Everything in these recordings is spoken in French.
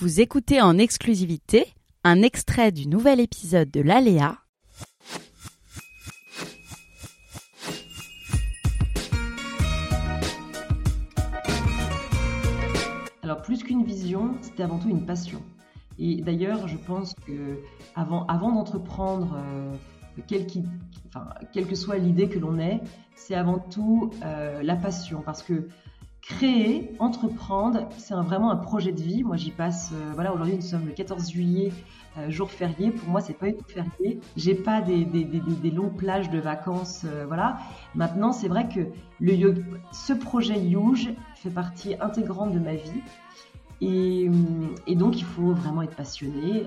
Vous écoutez en exclusivité un extrait du nouvel épisode de l'Aléa. Alors plus qu'une vision, c'était avant tout une passion. Et d'ailleurs, je pense que avant, d'entreprendre, euh, quelle que soit l'idée que l'on ait, c'est avant tout euh, la passion. Parce que créer, entreprendre, c'est vraiment un projet de vie. Moi, j'y passe. euh, voilà, aujourd'hui, nous sommes le 14 juillet, euh, jour férié. Pour moi, c'est pas tout férié. J'ai pas des, des, longues plages de vacances. euh, voilà. Maintenant, c'est vrai que ce projet Youge fait partie intégrante de ma vie. Et, donc, il faut vraiment être passionné.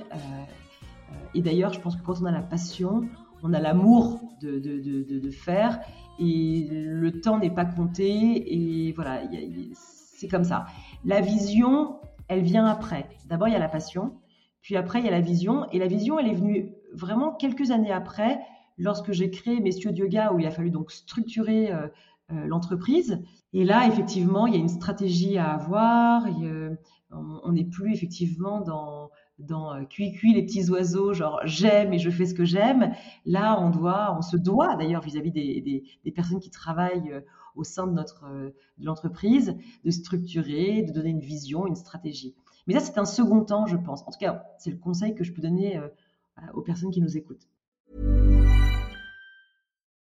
et d'ailleurs, je pense que quand on a la passion, on a l'amour de, de, de, faire. Et le temps n'est pas compté. Et voilà, c'est comme ça. La vision, elle vient après. D'abord, il y a la passion. Puis après, il y a la vision. Et la vision, elle est venue vraiment quelques années après, lorsque j'ai créé mes studios de yoga, où il a fallu donc structurer euh, euh, l'entreprise. Et là, effectivement, il y a une stratégie à avoir. on n'est plus effectivement dans dans euh, cuit les petits oiseaux, genre j'aime et je fais ce que j'aime. Là, on doit, on se doit d'ailleurs vis-à-vis des, des, des personnes qui travaillent euh, au sein de notre euh, de l'entreprise, de structurer, de donner une vision, une stratégie. Mais ça, c'est un second temps, je pense. En tout cas, c'est le conseil que je peux donner aux personnes qui nous écoutent.